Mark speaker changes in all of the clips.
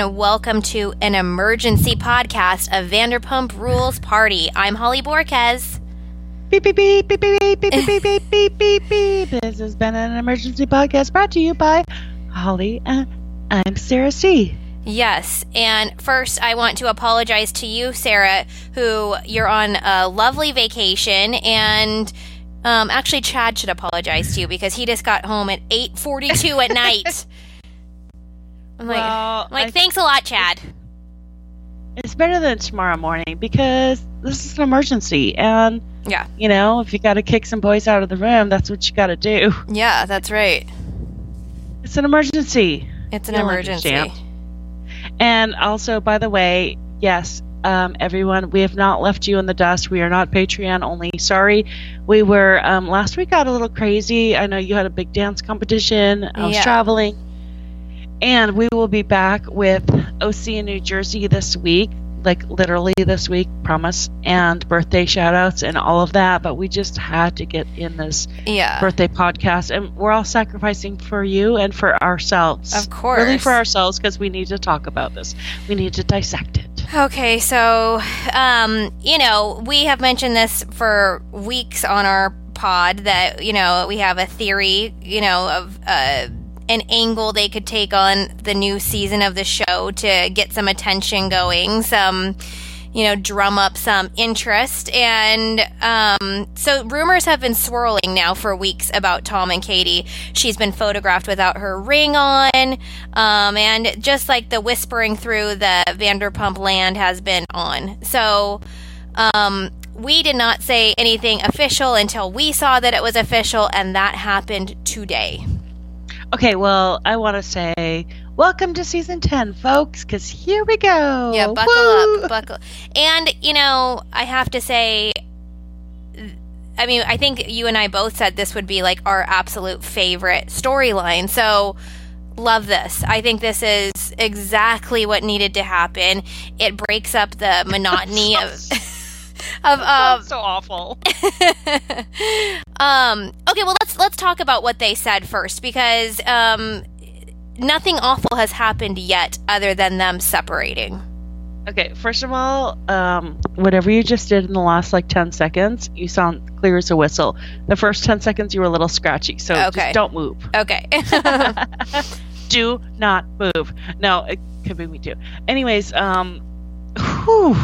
Speaker 1: and welcome to an emergency podcast of Vanderpump Rules Party. I'm Holly Borquez.
Speaker 2: Beep, beep, beep, beep, beep, beep, beep, beep, beep, beep, beep, beep. This has been an emergency podcast brought to you by Holly I'm Sarah C.
Speaker 1: Yes, and first I want to apologize to you, Sarah, who you're on a lovely vacation, and um, actually Chad should apologize to you because he just got home at 8:42 at night. I'm like,
Speaker 2: Well,
Speaker 1: like
Speaker 2: I-
Speaker 1: thanks a lot, Chad.
Speaker 2: It's better than tomorrow morning because this is an emergency. And,
Speaker 1: Yeah,
Speaker 2: you know, if you got to kick some boys out of the room, that's what you got to do.
Speaker 1: yeah, that's right.
Speaker 2: It's an emergency.
Speaker 1: It's an
Speaker 2: You'll
Speaker 1: emergency.
Speaker 2: understand. And also, by the way, yes, um, everyone, we have not left you in the dust. We are not Patreon only. Sorry. We were, um, last week got a little crazy. I know you had a big dance competition. I was
Speaker 1: Yeah.
Speaker 2: traveling. And we will be back with OC in New Jersey this week, like literally this week, promise, and birthday shout outs and all of that. But we just had to get in this
Speaker 1: Yeah.
Speaker 2: birthday podcast and we're all sacrificing for you and for ourselves
Speaker 1: Of course.
Speaker 2: really for ourselves because we need to talk about this we need to dissect it
Speaker 1: Okay, so um, you know, we have mentioned this for weeks on our pod that you know we have a theory, you know, of uh, an angle they could take on the new season of the show to get some attention going, some you know, drum up some interest. And um, so rumors have been swirling now for weeks about Tom and Katie. She's been photographed without her ring on. Um, and just like the whispering through the Vanderpump land has been on. So um, we did not say anything official until we saw that it was official, and that happened today.
Speaker 2: Okay well i want to say welcome to season 10 folks because here we go
Speaker 1: Yeah, buckle
Speaker 2: Woo!
Speaker 1: up, buckle. And you know, I have to say, I mean, I think you and I both said this would be like our absolute favorite storyline. So, love this. I think this is exactly what needed to happen. It breaks up the monotony of of um,
Speaker 2: so awful
Speaker 1: um okay well let's let's talk about what they said first because um nothing awful has happened yet other than them separating
Speaker 2: okay first of all um, whatever you just did in the last like 10 seconds you sound clear as a whistle the first 10 seconds you were a little scratchy so
Speaker 1: Okay.
Speaker 2: just don't move
Speaker 1: okay
Speaker 2: do not move. No, it could be me too. Anyways, um, whew,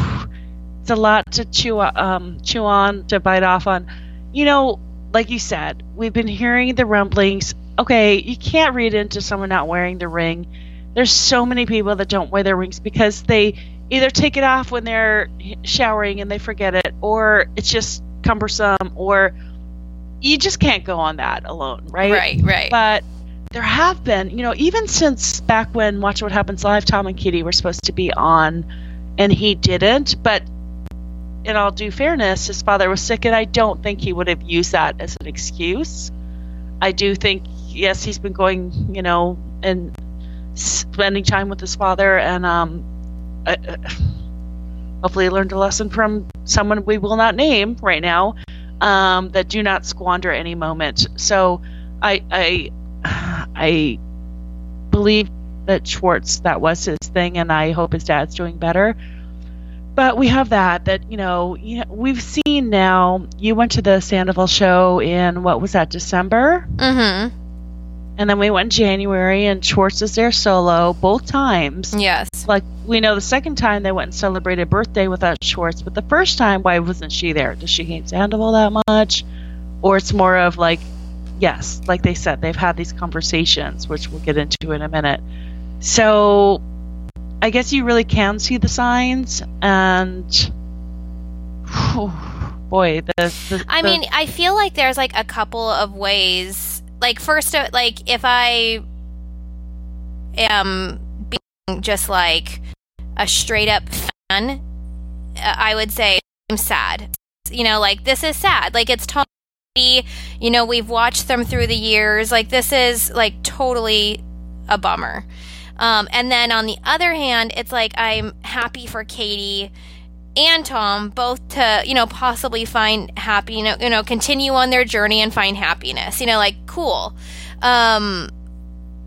Speaker 2: it's a lot to chew um chew on to bite off on. You know, like you said, we've been hearing the rumblings. Okay, you can't read into someone not wearing the ring. There's so many people that don't wear their rings because they either take it off when they're showering and they forget it, or it's just cumbersome, or you just can't go on that alone, right?
Speaker 1: right right
Speaker 2: But there have been, you know, even since back when Watch What Happens Live, Tom and Kitty were supposed to be on, and he didn't. But in all due fairness, his father was sick, and I don't think he would have used that as an excuse. I do think, yes, he's been going, you know, and spending time with his father, and um, uh, uh, hopefully, learned a lesson from someone we will not name right now. Um, that do not squander any moment. So, I, I I believe that Schwartz that was his thing, and I hope his dad's doing better. But we have that that you know, you know we've seen now. You went to the Sandoval show in what was that December,
Speaker 1: mm-hmm
Speaker 2: and then we went in January, and Schwartz is there solo both times.
Speaker 1: yes
Speaker 2: Like we know the second time they went and celebrated birthday without Schwartz, but the first time, why wasn't she there? Does she hate Sandoval that much, or it's more of like yes, like they said, they've had these conversations, which we'll get into in a minute. So I guess you really can see the signs, and whew, boy, the, the
Speaker 1: i mean i feel like there's like a couple of ways. Like first like if i am being just like a straight up fan uh, i would say i'm sad. You know like this is sad. Like it's totally you know we've watched them through the years. Like this is like totally a bummer um, and then on the other hand it's like i'm happy for katie and Tom both to you know possibly find happy you know you know continue on their journey and find happiness you know like cool um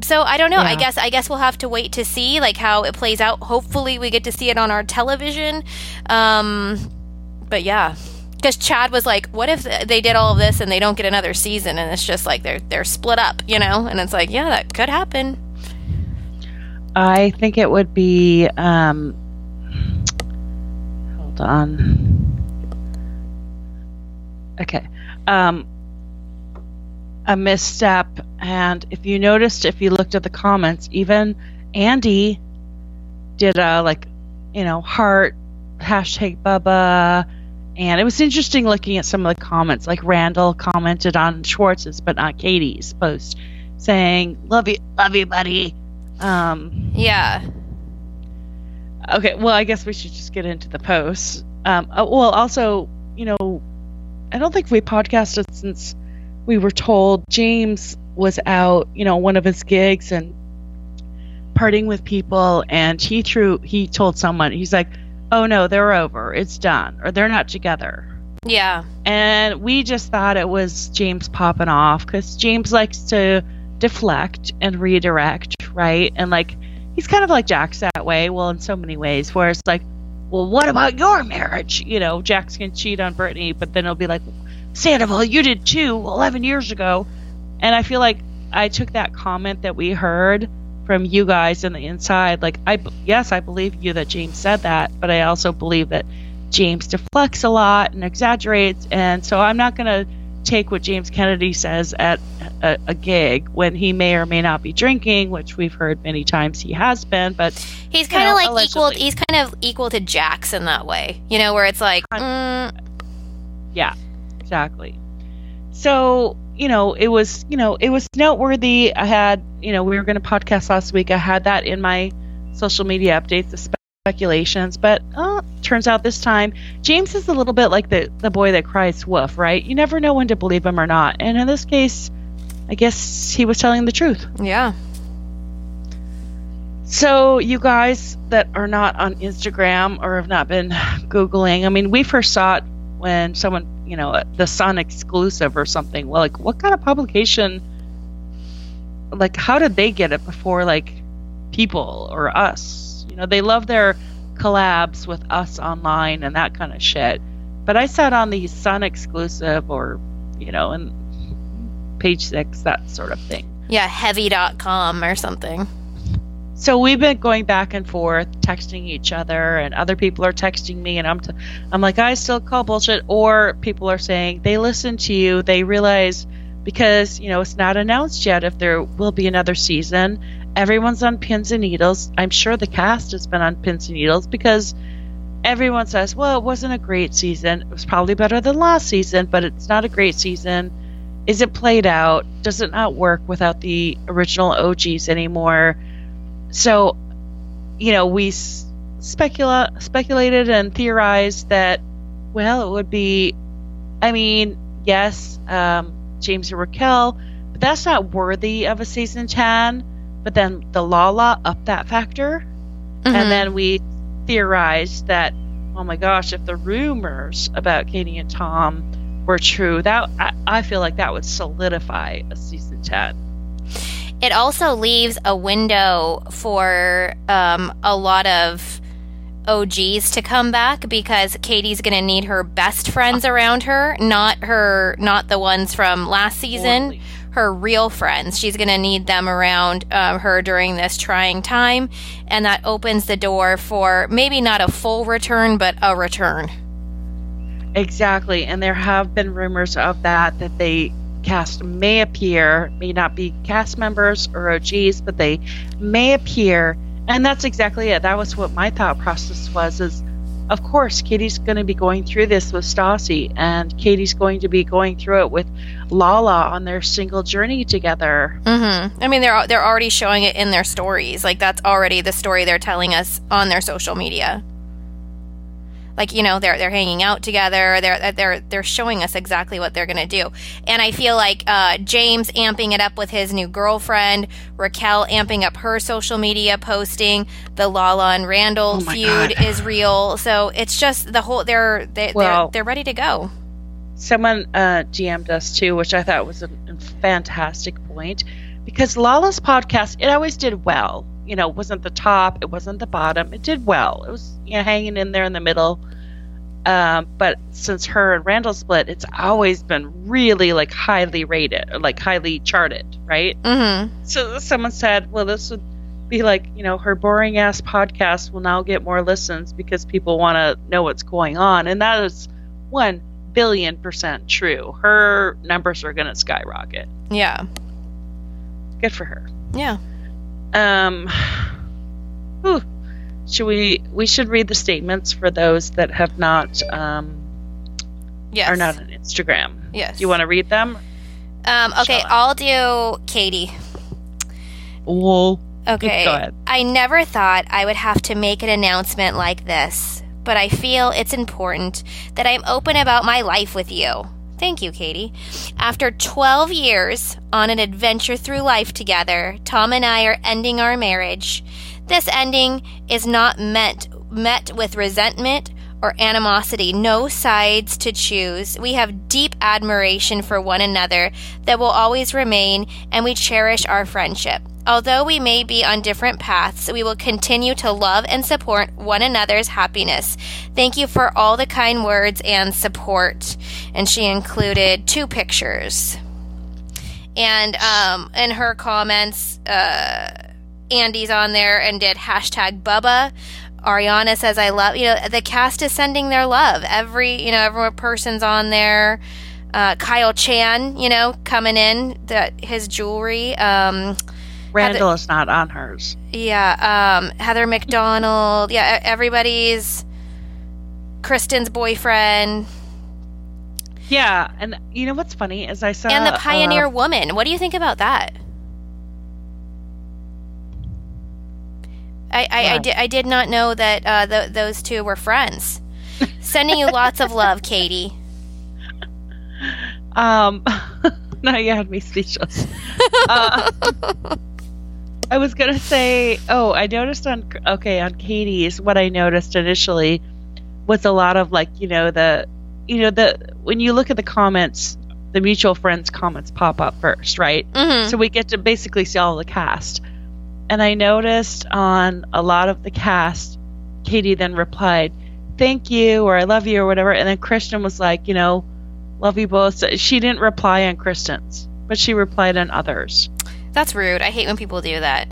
Speaker 1: So I don't know. I guess I guess we'll have to wait to see like how it plays out. Hopefully, we get to see it on our television. Um, but yeah, because Chad was like, "What if they did all of this and they don't get another season?" And it's just like they're they're split up, you know. And it's like, yeah, that could happen.
Speaker 2: I think it would be. Um, hold on. Okay. Um, a misstep. And if you noticed, if you looked at the comments, even Andy did a, like, you know, heart, hashtag Bubba. And it was interesting looking at some of the comments. Like Randall commented on Schwartz's, but not Katie's post, saying, Love you, love you, buddy. Um,
Speaker 1: Yeah,
Speaker 2: Okay, well, I guess we should just get into the posts. Um, uh, well, also, you know, I don't think we podcasted since we were told James was out, you know, one of his gigs and partying with people, and he threw, he told someone, he's like, oh no, they're over, it's done, or they're not together.
Speaker 1: yeah,
Speaker 2: And we just thought it was James popping off because James likes to deflect and redirect, right? And like, he's kind of like Jax that way. Well, in so many ways, where it's like, well, what about your marriage? You know, Jax can cheat on Brittany, but then he'll be like, Sandoval, you did too 11 years ago. And I feel like I took that comment that we heard from you guys in the inside. Like, I, yes, I believe you that James said that, but I also believe that James deflects a lot and exaggerates. And so I'm not to take what James Kennedy says at a, a gig when he may or may not be drinking, which we've heard many times he has been. But
Speaker 1: he's kind of like equal. He's kind of equal to Jax in that way, you know, where it's like, mm,
Speaker 2: yeah, exactly. So, you know, it was, you know, it was noteworthy. I had, you know, we were going to podcast last week. I had that in my social media updates, the speculations, but uh, turns out this time James is a little bit like the the boy that cries wolf, right? You never know when to believe him or not. And in this case, I guess he was telling the truth.
Speaker 1: yeah,
Speaker 2: So, you guys that are not on Instagram or have not been Googling, I mean, we first saw it when someone, you know, uh, the Sun exclusive or something. Well, like, what kind of publication? Like, how did they get it before, like, people or us? You know, they love their collabs with us online and that kind of shit. But I sat on the Sun exclusive or, you know, and page six, that sort of thing.
Speaker 1: yeah, heavy.com or something.
Speaker 2: So we've been going back and forth, texting each other, and other people are texting me, and I'm, t- I'm like, I still call bullshit. Or people are saying they listen to you, they realize because you know it's not announced yet if there will be another season. Everyone's on pins and needles. I'm sure the cast has been on pins and needles because everyone says, well, it wasn't a great season. It was probably better than last season, but it's not a great season. Is it played out? Does it not work without the original OGs anymore? so you know we specula- speculated and theorized that well it would be i mean yes um, james and raquel but that's not worthy of a season 10 but then the lala up that factor
Speaker 1: Mhm.
Speaker 2: and then we theorized that oh my gosh if the rumors about katie and tom were true that i, I feel like that would solidify a season 10
Speaker 1: it also leaves a window for um, a lot of OGs to come back because Katie's going to need her best friends around her, not her, not the ones from last season. Her real friends. She's going to need them around uh, her during this trying time, and that opens the door for maybe not a full return, but a return.
Speaker 2: Exactly, and there have been rumors of that that they cast may appear, may not be cast members or OGs, but they may appear, and that's exactly it. That was what my thought process was. Is of course Katie's going to be going through this with Stassi, and Katie's going to be going through it with Lala on their single journey together.
Speaker 1: Mm-hmm. I mean, they're they're already showing it in their stories. Like that's already the story they're telling us on their social media. Like you know, they're they're hanging out together. They're they're they're showing us exactly what they're gonna do. And I feel like uh, James amping it up with his new girlfriend, Raquel amping up her social media posting. The Lala and Randall
Speaker 2: Oh
Speaker 1: feud
Speaker 2: God.
Speaker 1: is real. So it's just the whole. They're they,
Speaker 2: Well-
Speaker 1: they're they're ready to go.
Speaker 2: someone uh, DM'd us too, which I thought was a, a fantastic point because Lala's podcast, it always did well. You know, it wasn't the top, it wasn't the bottom. It did well. It was, you know, hanging in there in the middle. Um, but since her and Randall split, it's always been really like highly rated, or like highly charted, right?
Speaker 1: Mm-hmm.
Speaker 2: So someone said, well, this would be like, you know, her boring ass podcast will now get more listens because people want to know what's going on. And that is one billion percent true. Her numbers are going to skyrocket.
Speaker 1: Yeah.
Speaker 2: Good for her.
Speaker 1: Yeah.
Speaker 2: Um, whew. should we? We should read the statements for those that have not um,
Speaker 1: Yes.
Speaker 2: are not on Instagram.
Speaker 1: Yes.
Speaker 2: Do you want to read them?
Speaker 1: Um, okay, I'll do Katie.
Speaker 2: Well,
Speaker 1: Okay.
Speaker 2: Go ahead.
Speaker 1: I never thought I would have to make an announcement like this, but I feel it's important that I'm open about my life with you. Thank you, Katie. After 12 years on an adventure through life together, Tom and I are ending our marriage. This ending is not meant met with resentment or animosity, no sides to choose. We have deep admiration for one another that will always remain, and we cherish our friendship. Although we may be on different paths, we will continue to love and support one another's happiness. Thank you for all the kind words and support. And she included two pictures. And um, in her comments, uh, Andy's on there and did hashtag Bubba. Ariana says, I love, you know, the cast is sending their love. Every, you know, every person's on there. Uh, Kyle Chan, you know, coming in, that his jewelry. Um,
Speaker 2: Randall is not on hers.
Speaker 1: yeah, um, Heather McDonald. Yeah, everybody's Kristen's boyfriend
Speaker 2: Yeah, and you know what's funny is I saw
Speaker 1: and the Pioneer
Speaker 2: uh,
Speaker 1: Woman. What do you think about that? I I, I,
Speaker 2: What?
Speaker 1: did, I did not know that uh, th- those two were friends. Sending you lots of love, Katie.
Speaker 2: Um, now you had me speechless. uh, I was gonna say, oh, I noticed on okay on Katie's what I noticed initially was a lot of like you know the you know the when you look at the comments, the mutual friends comments pop up first, right?
Speaker 1: hmm
Speaker 2: So we get to basically see all the cast. And I noticed on a lot of the cast, Katie then replied, "Thank you" or "I love you" or whatever, and then Kristen was like, you know, "Love you both." So she didn't reply on Kristen's, but she replied on others.
Speaker 1: That's rude. I hate when people do that.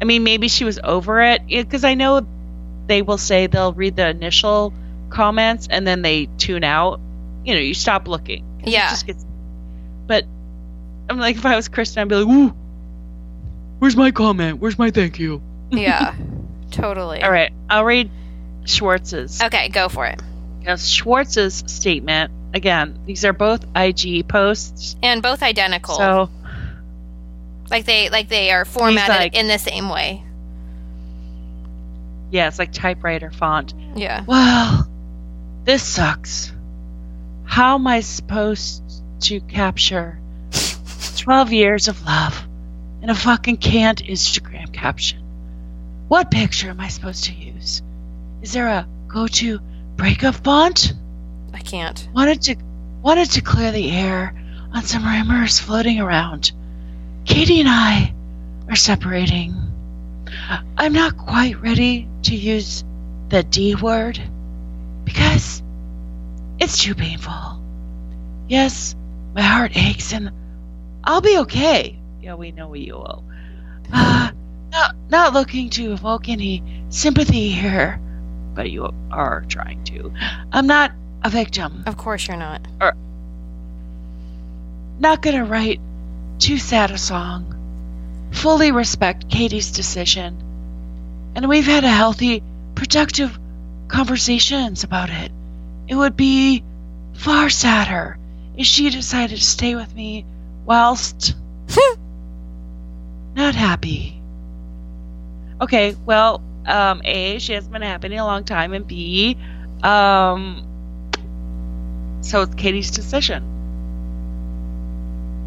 Speaker 2: I mean, maybe she was over it because I know they will say they'll read the initial comments and then they tune out. You know, you stop looking.
Speaker 1: Yeah.
Speaker 2: just gets- but I'm like, if I was Kristen, I'd be like, "Ooh, where's my comment? Where's my thank you?"
Speaker 1: Yeah, totally.
Speaker 2: All right, I'll read Schwartz's.
Speaker 1: Okay, go for it.
Speaker 2: Because Schwartz's statement again. These are both IG posts,
Speaker 1: And both identical.
Speaker 2: so
Speaker 1: like they like they are formatted
Speaker 2: like-
Speaker 1: in the same way.
Speaker 2: yeah, it's like typewriter font.
Speaker 1: Yeah.
Speaker 2: Well, this sucks. How am I supposed to capture 12 years of love in a fucking canned Instagram caption? What picture am I supposed to use? Is there a go to breakup font?
Speaker 1: I can't.
Speaker 2: Wanted to wanted to clear the air on some rumors floating around. Katie and I are separating. I'm not quite ready to use the D word because it's too painful. Yes, my heart aches and I'll be okay. Yeah, we know you will. Uh, not, not looking to evoke any sympathy here, but you are trying to. I'm not a victim.
Speaker 1: Of course you're not.
Speaker 2: Or, Not gonna write too sad a song. Fully respect Katie's decision. And we've had a healthy, productive conversations about it. It would be far sadder if she decided to stay with me whilst not happy. Okay, well, um, A, she hasn't been happy in a long time, and B, um, so it's Katie's decision.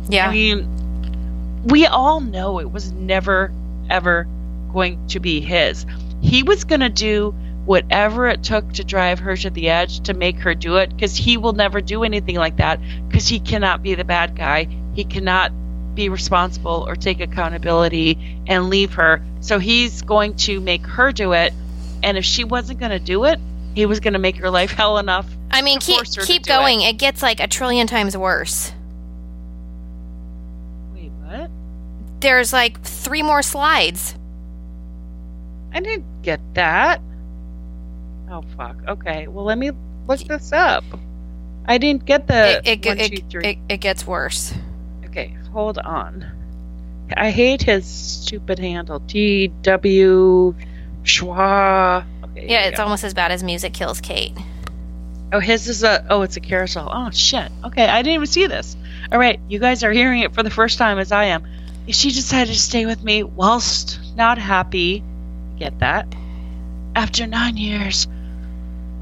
Speaker 1: Yeah.
Speaker 2: I mean, we all know it was never, ever going to be his. He was going to do whatever it took to drive her to the edge to make her do it because he will never do anything like that because he cannot be the bad guy. He cannot be responsible or take accountability and leave her. So he's going to make her do it. And if she wasn't going to do it, he was going to make her life hell enough.
Speaker 1: I mean, keep
Speaker 2: force her to
Speaker 1: keep going.
Speaker 2: It.
Speaker 1: It. gets like a trillion times worse.
Speaker 2: Wait, what?
Speaker 1: There's like three more slides.
Speaker 2: I didn't get that. Oh fuck. Okay. Well, let me look this up. I didn't get the
Speaker 1: It it,
Speaker 2: one,
Speaker 1: it,
Speaker 2: two,
Speaker 1: it, it gets worse.
Speaker 2: Hold on. I hate his stupid handle. T W Schwa. Okay,
Speaker 1: Yeah, it's
Speaker 2: go.
Speaker 1: almost as bad as Music Kills Kate.
Speaker 2: Oh, his is a. Oh, it's a carousel. Oh shit. Okay, I didn't even see this. All right, you guys are hearing it for the first time, as I am. She decided to stay with me whilst not happy. Get that? After nine years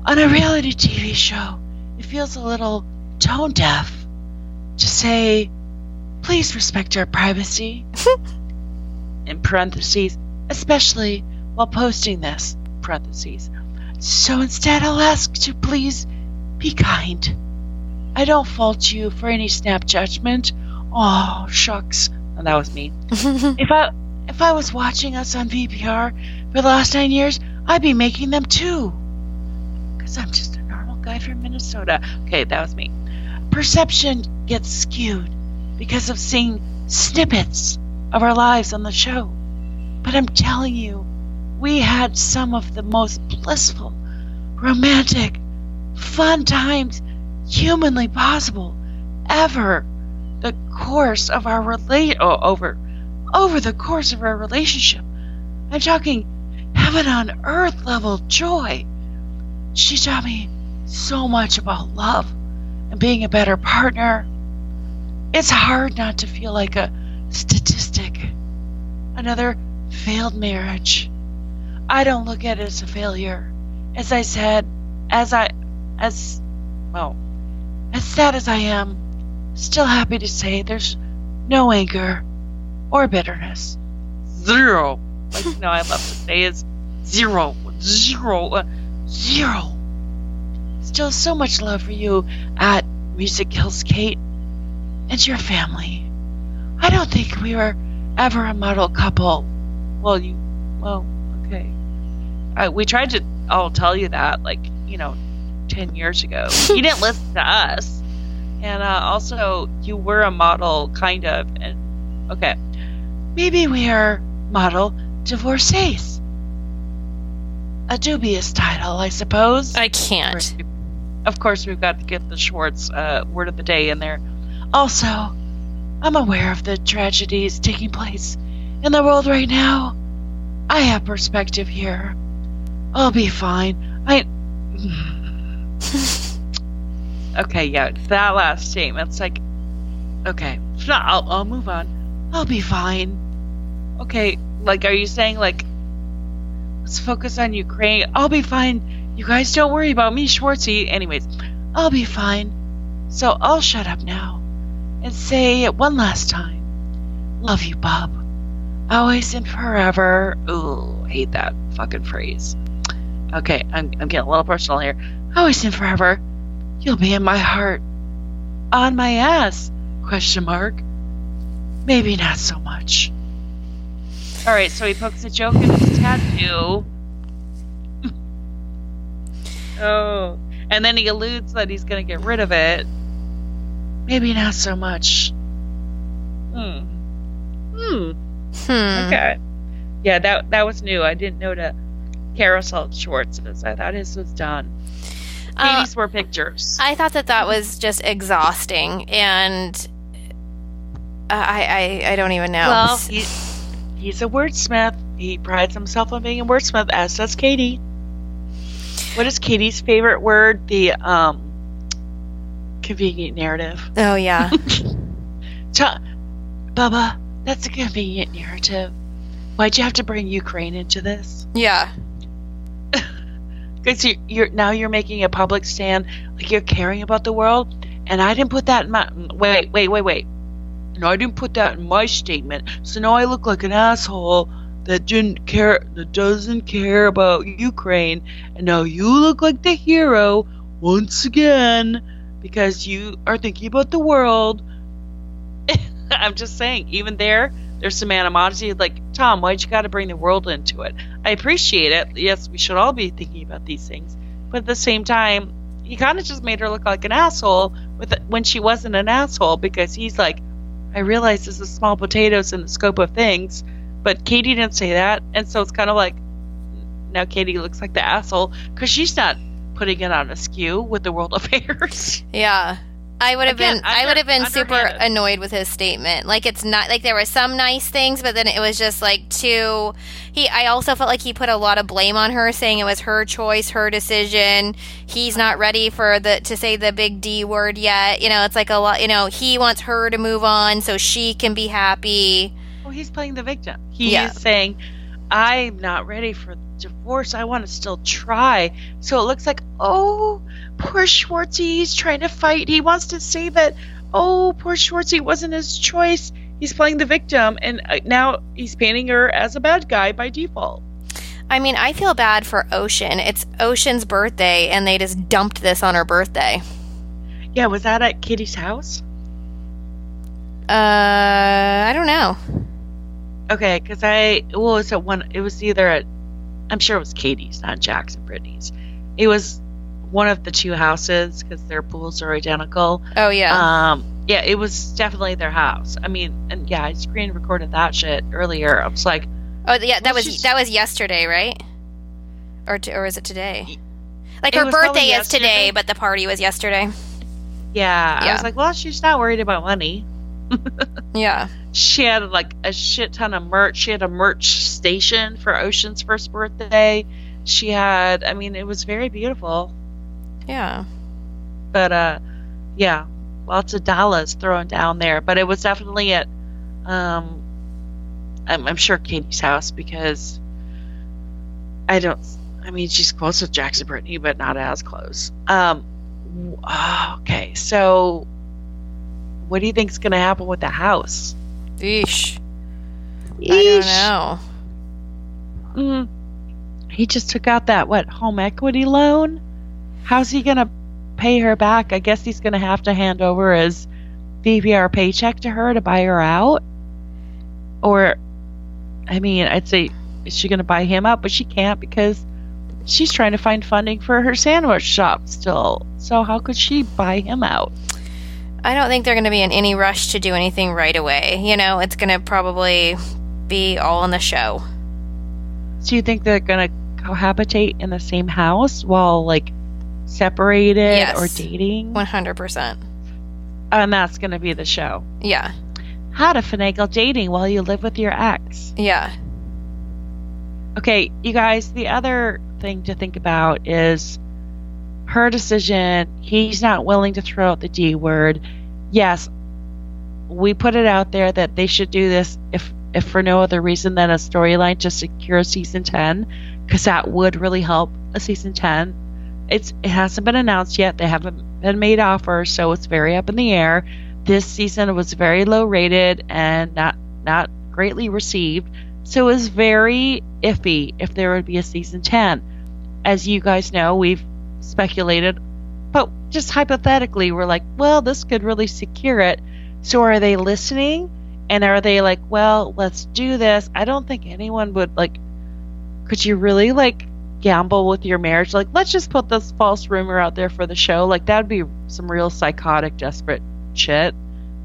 Speaker 2: on a reality TV show, it feels a little tone deaf to say, "Please respect our privacy." In parentheses, especially while posting this. Parentheses. So instead, I'll ask to please be kind. I don't fault you for any snap judgment. Oh, shucks. And that was me. if I if I was watching us on VPR for the last nine years, I'd be making them too. Because I'm just a normal guy from Minnesota. Okay, that was me. Perception gets skewed because of seeing snippets of our lives on the show. But I'm telling you, we had some of the most blissful, romantic, fun times humanly possible ever. The course of our relate over over the course of our relationship. I'm talking heaven on earth level joy. She taught me so much about love and being a better partner. It's hard not to feel like a statistic. Another failed marriage. I don't look at it as a failure. As I said, as I, as, well, as sad as I am, still happy to say there's no anger or bitterness. Zero. Like, you know, I love to say is zero, zero, uh, zero. Still so much love for you at Music Kills Kate and your family. I don't think we were ever a model couple. Well, you, well, okay. Uh, we tried to all tell you that, like, you know, 10 years ago. you didn't listen to us. And uh, also, you were a model, kind of. And okay, maybe we are model divorcees. A dubious title, I suppose.
Speaker 1: I can't.
Speaker 2: Of course, we've got to get the Schwartz uh, word of the day in there. Also, I'm aware of the tragedies taking place in the world right now. I have perspective here. I'll be fine. I. okay, yeah, that last statement's like. Okay, I'll, I'll move on. I'll be fine. Okay, like, are you saying, like, let's focus on Ukraine? I'll be fine. You guys don't worry about me, Schwartzy. Anyways, I'll be fine. So I'll shut up now and say it one last time. Love you, Bob. Always and forever. Ooh, hate that fucking phrase. Okay, I'm, I'm getting a little personal here. Always and forever. You'll be in my heart. On my ass? Question mark. Maybe not so much. Alright, so he pokes a joke in his tattoo. oh. And then he alludes that he's going to get rid of it. Maybe not so much. Hmm. Hmm.
Speaker 1: Hmm.
Speaker 2: Okay. Yeah, that that was new. I didn't know to carousel Schwartz's. I thought his was done.
Speaker 1: Uh,
Speaker 2: Katie's were pictures.
Speaker 1: I thought that that was just exhausting, and I I, I don't even know.
Speaker 2: well, he, he's a wordsmith. He prides himself on being a wordsmith, as does Katie. What is Katie's favorite word? The um convenient narrative.
Speaker 1: oh yeah.
Speaker 2: Ta- Bubba, that's a convenient narrative. Why'd you have to bring Ukraine into this?
Speaker 1: Yeah.
Speaker 2: Because you're, you're now you're making a public stand, like you're caring about the world, and I didn't put that in my. Wait, wait, wait, wait. No, I didn't put that in my statement. So now I look like an asshole that didn't care, that doesn't care about Ukraine, and now you look like the hero once again because you are thinking about the world. I'm just saying, even there, there's some animosity. Like, Tom, why'd you got to bring the world into it? I appreciate it. Yes, we should all be thinking about these things. But at the same time, he kind of just made her look like an asshole with when she wasn't an asshole because he's like, I realize this is small potatoes in the scope of things, but Katie didn't say that. And so it's kind of like, now Katie looks like the asshole because she's not putting it on a skew with the world affairs.
Speaker 1: Yeah. I would have
Speaker 2: Again,
Speaker 1: been I would have been super annoyed with his statement. Like it's not like there were some nice things, but then it was just like too he I also felt like he put a lot of blame on her saying it was her choice, her decision. He's not ready for the to say the big D word yet. You know, it's like a lot, you know, he wants her to move on so she can be happy.
Speaker 2: Well, he's playing the victim. He's
Speaker 1: Yeah.
Speaker 2: saying, I'm not ready for divorce. I want to still try. So it looks like, oh, poor Schwartzy. He's trying to fight. He wants to save it. Oh, poor Schwartzy. It wasn't his choice. He's playing the victim. And uh, now he's painting her as a bad guy by default.
Speaker 1: I mean, I feel bad for Ocean. It's Ocean's birthday and they just dumped this on her birthday.
Speaker 2: Yeah, was that at Kitty's house?
Speaker 1: Uh, I don't know.
Speaker 2: Okay, because I, well, it was at one, it was either at, I'm sure it was Katie's, not Jax and Brittany's. It was one of the two houses because their pools are identical.
Speaker 1: Oh yeah.
Speaker 2: Um, yeah, it was definitely their house. I mean, and yeah, I screen recorded that shit earlier. I was like,
Speaker 1: Oh yeah, that was
Speaker 2: she's-
Speaker 1: that was yesterday, right? Or t- or is it today? Like
Speaker 2: It
Speaker 1: her birthday is today, but the party was yesterday.
Speaker 2: yeah. I was like, well, she's not worried about money.
Speaker 1: Yeah.
Speaker 2: She had like a shit ton of merch. She had a merch station for Ocean's first birthday. She had, I mean, it was very beautiful.
Speaker 1: Yeah.
Speaker 2: But uh, yeah, lots of dollars thrown down there. But it was definitely at, um, I'm, I'm sure Katie's house because I don't. I mean, she's close with Jax and Brittany, but not as close. Um, ah, okay, so what do you think's going to happen with the house?
Speaker 1: Eesh. I don't know.
Speaker 2: Mm. He just took out that what home equity loan. How's he going to pay her back? I guess he's going to have to hand over his VPR paycheck to her to buy her out. Or, I mean, I'd say is she going to buy him out? But she can't because she's trying to find funding for her sandwich shop still. So how could she buy him out?
Speaker 1: I don't think they're going to be in any rush to do anything right away. You know, it's going to probably be all in the show.
Speaker 2: Do you think they're going to cohabitate in the same house while like separated
Speaker 1: Yes.
Speaker 2: or dating?
Speaker 1: 100%.
Speaker 2: And that's going to be the show.
Speaker 1: Yeah.
Speaker 2: How to finagle dating while you live with your ex.
Speaker 1: Yeah.
Speaker 2: Okay, you guys, the other thing to think about is her decision. He's not willing to throw out the D word. Yes, we put it out there that they should do this if if for no other reason than a storyline to secure season 10 because that would really help a season 10 it's it hasn't been announced yet they haven't been made offers so it's very up in the air this season was very low rated and not not greatly received so it was very iffy if there would be a season 10 as you guys know we've speculated but just hypothetically we're like well this could really secure it. So are they listening? And are they like well let's do this? I don't think anyone would like could you really like gamble with your marriage? Like let's just put this false rumor out there for the show. Like that'd be some real psychotic desperate shit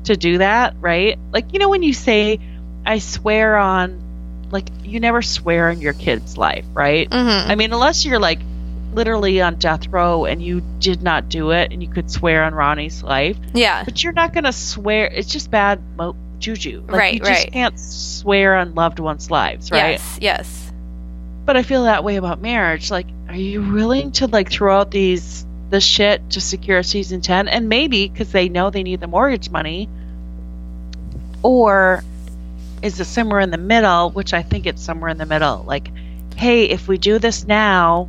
Speaker 2: to do that right? Like you know when you say i swear on like you never swear on your kid's life right?
Speaker 1: Mm-hmm.
Speaker 2: i mean unless you're like literally on death row and you did not do it and you could swear on ronnie's life
Speaker 1: yeah.
Speaker 2: but you're not gonna swear. It's just bad mo- juju. Like,
Speaker 1: Right,
Speaker 2: You just
Speaker 1: right.
Speaker 2: can't swear on loved ones' lives, right?
Speaker 1: Yes. Yes.
Speaker 2: But I feel that way about marriage. Like, are you willing to like throw out these the shit to secure season ten? And maybe because they know they need the mortgage money, or is it somewhere in the middle? Which I think it's somewhere in the middle. Like, hey, if we do this now,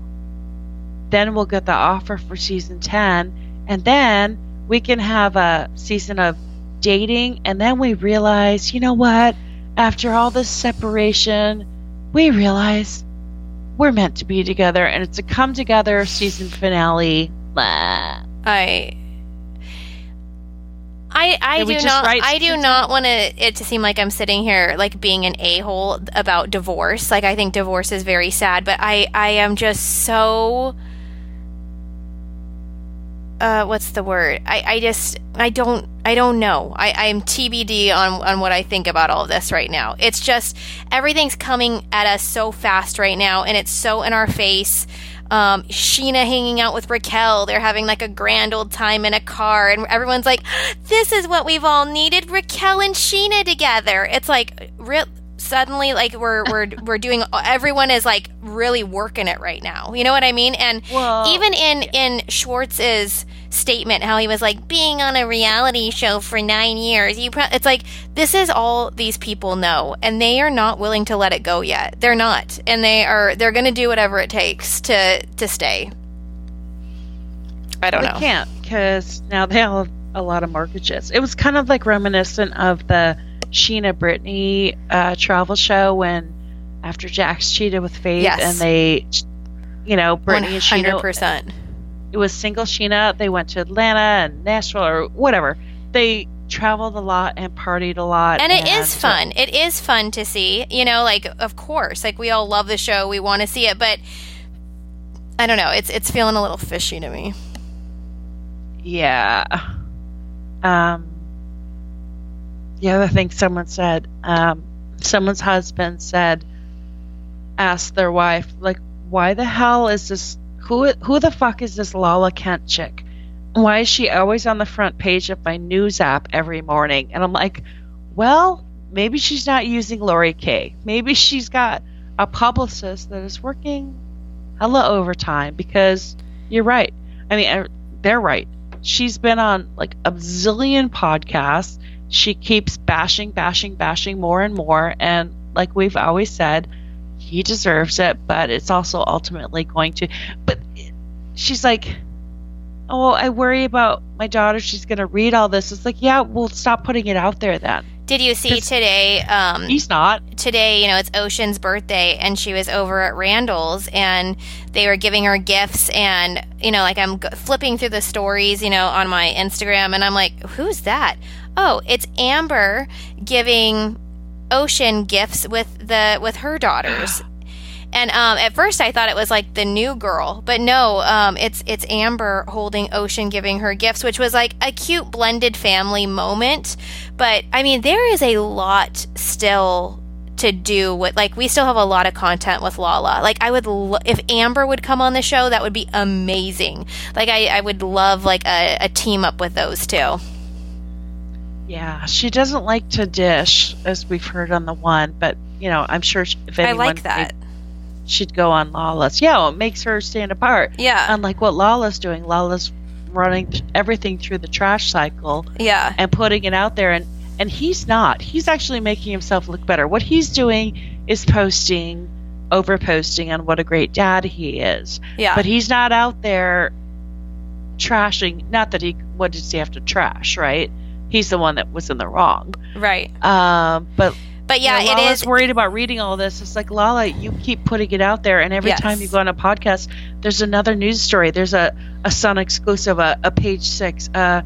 Speaker 2: then we'll get the offer for season ten, and then we can have a season of dating, and then we realize, you know what? After all this separation, we realize we're meant to be together, and it's a come together season finale. Blah.
Speaker 1: I I, I do not I do not want it to seem like I'm sitting here like being an a hole about divorce. Like I think divorce is very sad, but I I am just so uh what's the word? I I just I don't I don't know. I I'm TBD on on what I think about all this right now. It's just everything's coming at us so fast right now, and it's so in our face. Um, Scheana hanging out with Raquel. They're having like a grand old time in a car, and everyone's like, "This is what we've all needed: Raquel and Scheana together." It's like re- suddenly, like we're we're we're doing. Everyone is like really working it right now. You know what I mean? And
Speaker 2: Well,
Speaker 1: even in in Schwartz's statement, how he was like being on a reality show for nine years. You, pro- it's like this is all these people know, and they are not willing to let it go yet. They're not, and they are. They're going to do whatever it takes to to stay. I don't
Speaker 2: they
Speaker 1: know.
Speaker 2: can't because now they all have a lot of mortgages. It was kind of like reminiscent of the Scheana Brittany uh, travel show when after Jax cheated with Faith
Speaker 1: Yes.
Speaker 2: and they, you know, Brittany and
Speaker 1: hundred
Speaker 2: Scheana.
Speaker 1: percent.
Speaker 2: It was single Scheana. They went to Atlanta and Nashville or whatever. They traveled a lot and partied a lot.
Speaker 1: And it is fun. It is fun to see. You know, like of course, like we all love the show. We want to see it, but I don't know. It's it's feeling a little fishy to me.
Speaker 2: Yeah. Um, the other thing someone said, um, someone's husband said, asked their wife, like, why the hell is this? Who who the fuck is this Lala Kent chick? Why is she always on the front page of my news app every morning? And I'm like, well, maybe she's not using Lori K. Maybe she's got a publicist that is working hella overtime because you're right. I mean, uh, they're right. She's been on like a zillion podcasts. She keeps bashing, bashing, bashing more and more. And like we've always said, he deserves it, but it's also ultimately going to. But she's like, oh, I worry about my daughter. She's going to read all this. It's like, yeah, we'll stop putting it out there then.
Speaker 1: Did you see today? Um,
Speaker 2: He's not.
Speaker 1: today, you know, it's Ocean's birthday, and she was over at Randall's, and they were giving her gifts, and you know, like I'm flipping through the stories, you know, on my Instagram, and I'm like, who's that? Oh, it's Ambyr giving Ocean gifts with the with her daughters. And um, at first, I thought it was like the new girl, but no, um, it's it's Ambyr holding Ocean, giving her gifts, which was like a cute blended family moment. But I mean, there is a lot still to do with like we still have a lot of content with Lala. Like I would lo- if Ambyr would come on the show, that would be amazing. Like I, I would love like a, a team up with those two.
Speaker 2: Yeah, she doesn't like to dish, as we've heard on the one. But you know, I'm sure if
Speaker 1: I
Speaker 2: anyone,
Speaker 1: like that.
Speaker 2: she'd go on Lala's. Yeah, well, it makes her stand apart.
Speaker 1: Yeah,
Speaker 2: Unlike what Lala's doing, Lala's running everything through the trash cycle
Speaker 1: yeah,
Speaker 2: and putting it out there, and and he's not. He's actually making himself look better. What he's doing is posting, over posting on what a great dad he is,
Speaker 1: yeah.
Speaker 2: but he's not out there trashing. Not that he. What does he have to trash? Right. He's the one that was in the wrong.
Speaker 1: right.
Speaker 2: Um, but
Speaker 1: But yeah,
Speaker 2: you know,
Speaker 1: it is.
Speaker 2: worried about reading all this. It's like Lala, you keep putting it out there, and every
Speaker 1: Yes.
Speaker 2: time you go on a podcast, there's another news story. There's a a Sun exclusive, a, a Page Six, a,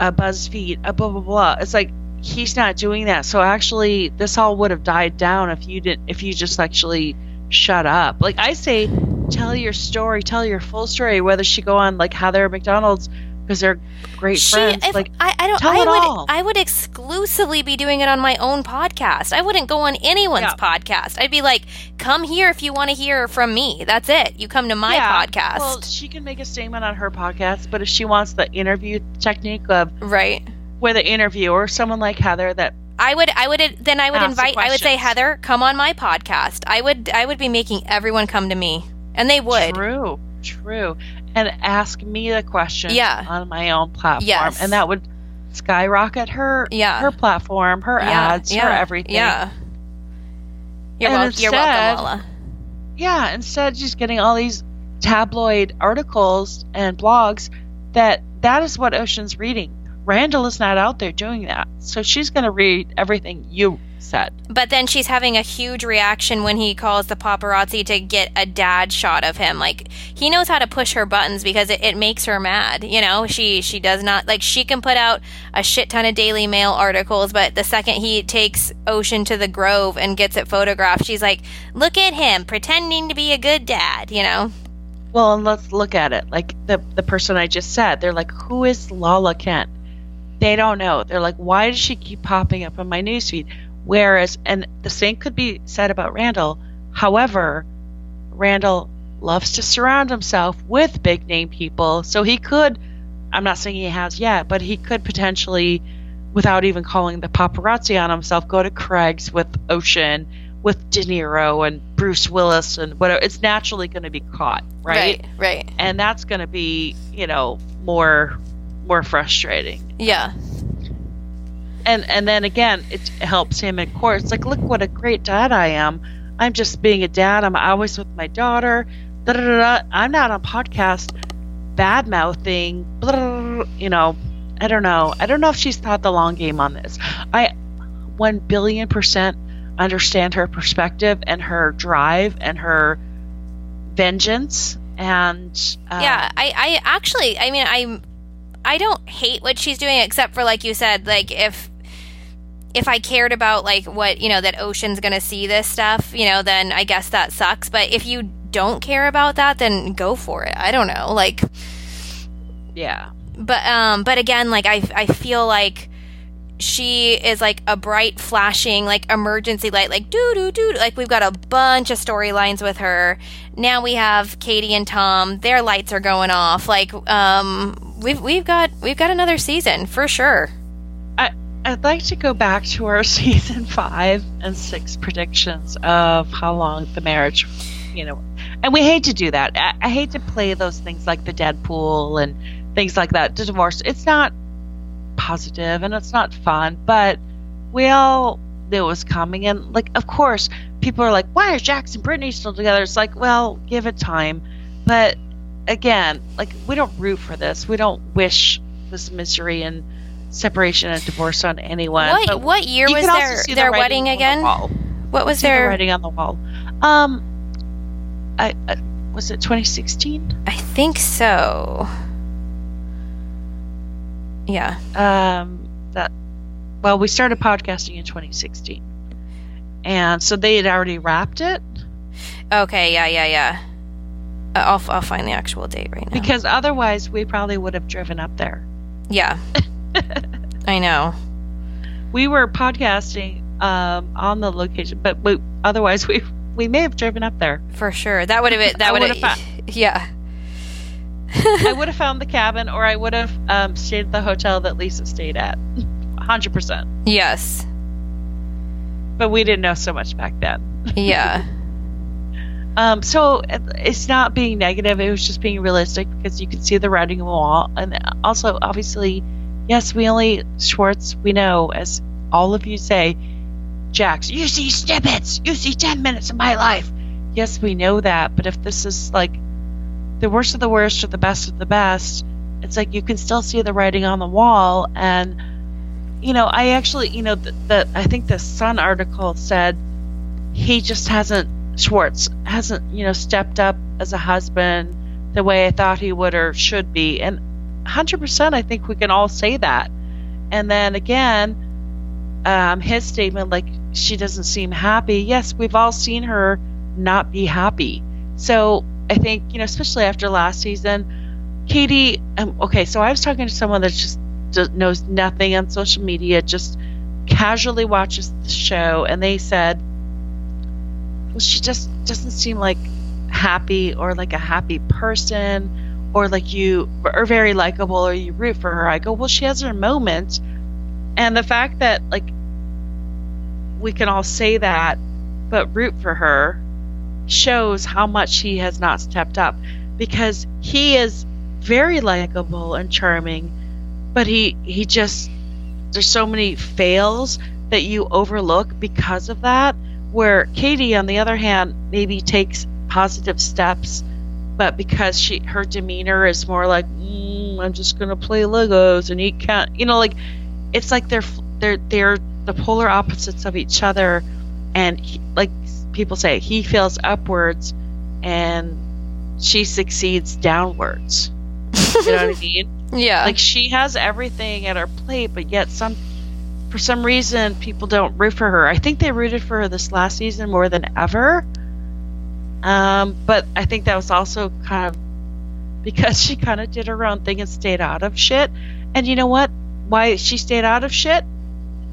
Speaker 2: a BuzzFeed, a blah blah blah. It's like he's not doing that. So actually, this all would have died down if you didn't. If you just actually shut up. Like I say, tell your story, tell your full story. Whether she go on like Heather McDonald's because they're great
Speaker 1: She,
Speaker 2: friends.
Speaker 1: if,
Speaker 2: like
Speaker 1: I, I don't.
Speaker 2: tell
Speaker 1: I
Speaker 2: it
Speaker 1: would.
Speaker 2: all.
Speaker 1: I would exclusively be doing it on my own podcast. I wouldn't go on anyone's
Speaker 2: Yeah.
Speaker 1: podcast. I'd be like, "Come here if you want to hear from me. That's it. You come to my
Speaker 2: Yeah,
Speaker 1: podcast."
Speaker 2: Well, she can make a statement on her podcast, but if she wants the interview technique of
Speaker 1: right.
Speaker 2: with an interviewer, someone like Heather, that
Speaker 1: I would. I would. Then I would invite. I would say. Heather, come on my podcast. I would. I would be making everyone come to me, and they would.
Speaker 2: true, true, and ask me the question
Speaker 1: Yeah.
Speaker 2: on my own platform,
Speaker 1: Yes.
Speaker 2: and that would skyrocket her
Speaker 1: Yeah.
Speaker 2: her platform, her
Speaker 1: Yeah,
Speaker 2: ads,
Speaker 1: yeah,
Speaker 2: her everything.
Speaker 1: Yeah. You're, wel- you're welcome,
Speaker 2: instead-
Speaker 1: Lala.
Speaker 2: Yeah, instead she's getting all these tabloid articles and blogs that that is what Ocean's reading. Randall is not out there doing that. So she's going to read everything you said.
Speaker 1: But then she's having a huge reaction when he calls the paparazzi to get a dad shot of him. Like he knows how to push her buttons because it, it makes her mad. You know, she she does not like she can put out a shit ton of Daily Mail articles, but the second he takes Ocean to the Grove and gets it photographed, she's like, "Look at him pretending to be a good dad." You know.
Speaker 2: Well, and let's look at it. Like the the person I just said, they're like, "Who is Lala Kent?" They don't know. They're like, "Why does she keep popping up on my newsfeed?" Whereas, and the same could be said about Randall. However, Randall loves to surround himself with big name people. So he could, I'm not saying he has yet, but he could potentially, without even calling the paparazzi on himself, go to Craig's with Ocean, with De Niro and Bruce Willis and whatever. It's naturally going to be caught, right?
Speaker 1: Right. Right.
Speaker 2: And that's going to be, you know, more more frustrating
Speaker 1: Yeah.
Speaker 2: And and then again it helps him in court. It's like look what a great dad i am. I'm just being a dad. I'm always with my daughter. Da, da, da, i'm not on podcast bad mouthing you know i don't know. I don't know if she's thought the long game on this. I 1 billion percent understand her perspective and her drive and her vengeance and uh,
Speaker 1: yeah i i actually i mean i'm i don't hate what she's doing except for like you said like if if i cared about like what you know that ocean's gonna see this stuff you know then i guess that sucks. But if you don't care about that then go for it. I don't know like
Speaker 2: yeah.
Speaker 1: But um but again like i i feel like she is like a bright flashing like emergency light like doo doo doo like we've got a bunch of storylines with her. Now we have katie and tom. Their lights are going off. Like um we've we've got we've got another season for sure.
Speaker 2: I, I'd like to go back to our season five and six predictions of how long the marriage, you know, and we hate to do that. I, I hate to play those things like the Deadpool and things like that. The divorce, it's not positive and it's not fun, but we all knew it was coming. And like, of course, people are like, "Why are Jax and Brittany still together?" It's like, well, give it time. But again, like, we don't root for this. We don't wish this misery and separation and divorce on anyone.
Speaker 1: what
Speaker 2: but
Speaker 1: what year was their
Speaker 2: the
Speaker 1: their wedding
Speaker 2: on the
Speaker 1: again what was
Speaker 2: See the
Speaker 1: their
Speaker 2: writing on the wall. Um, I, I was it 2016?
Speaker 1: i think so yeah
Speaker 2: Um, that well, we started podcasting in 2016, and so they had already wrapped it
Speaker 1: okay yeah yeah yeah Uh, I'll, I'll find the actual date right now
Speaker 2: because otherwise we probably would have driven up there.
Speaker 1: yeah i know
Speaker 2: We were podcasting um, on the location, but we, otherwise we we may have driven up there.
Speaker 1: for sure that would have been that would have yeah
Speaker 2: I would have found the cabin, or I would have um, stayed at the hotel that Lisa stayed at. 100%.
Speaker 1: yes
Speaker 2: But we didn't know so much back then.
Speaker 1: yeah
Speaker 2: Um, so it's not being negative. It was just being realistic because you could see the writing on the wall. And also, obviously, yes, we only, Schwartz, we know, as all of you say, Jax, you see snippets. You see 10 minutes of my life. Yes, we know that. But if this is like the worst of the worst or the best of the best, it's like you can still see the writing on the wall. And, you know, I actually, you know, the, the I think the Sun article said he just hasn't Schwartz hasn't, you know, stepped up as a husband the way I thought he would or should be. And 100% I think we can all say that. And then again, um, his statement, like, she doesn't seem happy. Yes, we've all seen her not be happy. So I think, you know, especially after last season, Katie, um, okay, so I was talking to someone that just knows nothing on social media, just casually watches the show, and they said, well, she just doesn't seem like happy or like a happy person or like you are very likable or you root for her. I go, well, she has her moments. And the fact that like we can all say that, but root for her shows how much he has not stepped up because he is very likable and charming, but he he just there's so many fails that you overlook because of that. Where Katie, on the other hand, maybe takes positive steps, but because she her demeanor is more like mm, I'm just gonna play Legos and eat cat, you know, like it's like they're they're they're the polar opposites of each other, and he, like people say, he feels upwards, and she succeeds downwards. you know what I mean?
Speaker 1: Yeah.
Speaker 2: Like she has everything at her plate, but yet some for some reason people don't root for her. I think they rooted for her this last season more than ever. Um, but I think that was also kind of because she kind of did her own thing and stayed out of shit. And you know what? Why she stayed out of shit?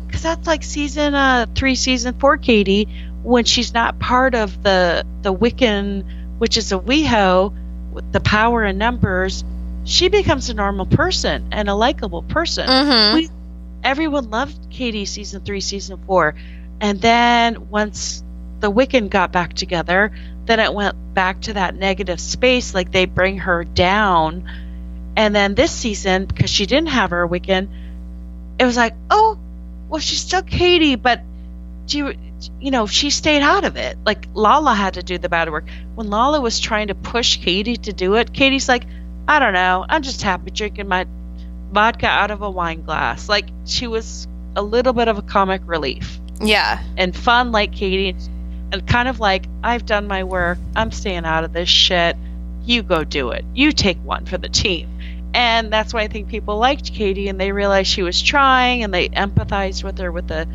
Speaker 2: Because that's like season uh, three, season four, Katie, when she's not part of the the Wiccan, which is a WeHo with the power in numbers. She becomes a normal person and a likable person.
Speaker 1: mm-hmm.
Speaker 2: We, everyone loved Katie season three, season four, and then once the Wiccan got back together, then it went back to that negative space. Like they bring her down, and then this season because she didn't have her Wiccan, it was like, oh, well, she's still Katie, but she, you know, she stayed out of it. Like Lala had to do the bad work when Lala was trying to push Katie to do it. Katie's like, I don't know, I'm just happy drinking my vodka out of a wine glass. Like she was a little bit of a comic relief
Speaker 1: Yeah.
Speaker 2: and fun like Katie and kind of like I've done my work. I'm staying out of this shit. You go do it. You take one for the team. And that's why I think people liked Katie and they realized she was trying and they empathized with her with the